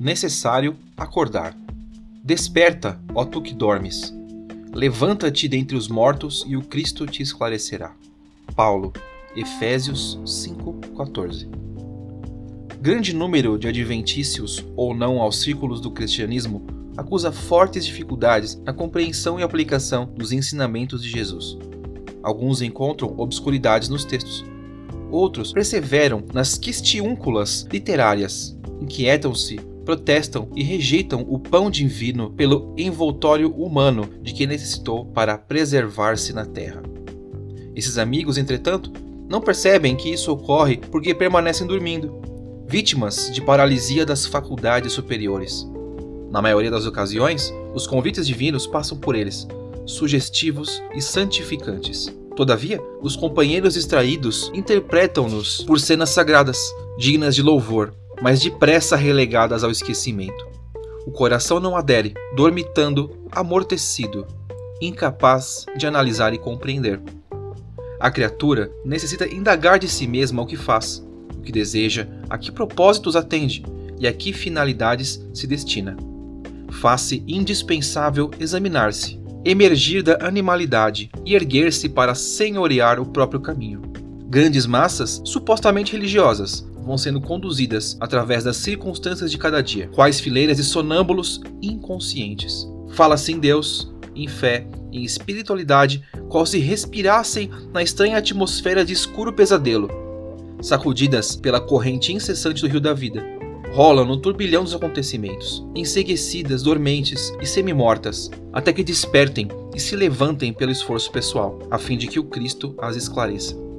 necessário acordar. Desperta, ó tu que dormes. Levanta-te dentre os mortos e o Cristo te esclarecerá. Paulo, Efésios 5:14. Grande número de adventícios ou não aos círculos do cristianismo acusa fortes dificuldades na compreensão e aplicação dos ensinamentos de Jesus. Alguns encontram obscuridades nos textos. Outros perseveram nas quistiúnculas literárias, inquietam-se, protestam e rejeitam o pão divino pelo envoltório humano de que necessitou para preservar-se na terra. Esses amigos, entretanto, não percebem que isso ocorre porque permanecem dormindo, vítimas de paralisia das faculdades superiores. Na maioria das ocasiões, os convites divinos passam por eles, sugestivos e santificantes. Todavia, os companheiros distraídos interpretam-nos por cenas sagradas, dignas de louvor, mas depressa relegadas ao esquecimento. O coração não adere, dormitando, amortecido, incapaz de analisar e compreender. A criatura necessita indagar de si mesma o que faz, o que deseja, a que propósitos atende e a que finalidades se destina. Faz-se indispensável examinar-se, emergir da animalidade e erguer-se para senhorear o próprio caminho. Grandes massas, supostamente religiosas, vão sendo conduzidas através das circunstâncias de cada dia, quais fileiras de sonâmbulos inconscientes. Fala-se em Deus, em fé, em espiritualidade, qual se respirassem na estranha atmosfera de escuro pesadelo, sacudidas pela corrente incessante do rio da vida. Rolam no turbilhão dos acontecimentos, enseguecidas, dormentes e semi-mortas, até que despertem e se levantem pelo esforço pessoal, a fim de que o Cristo as esclareça.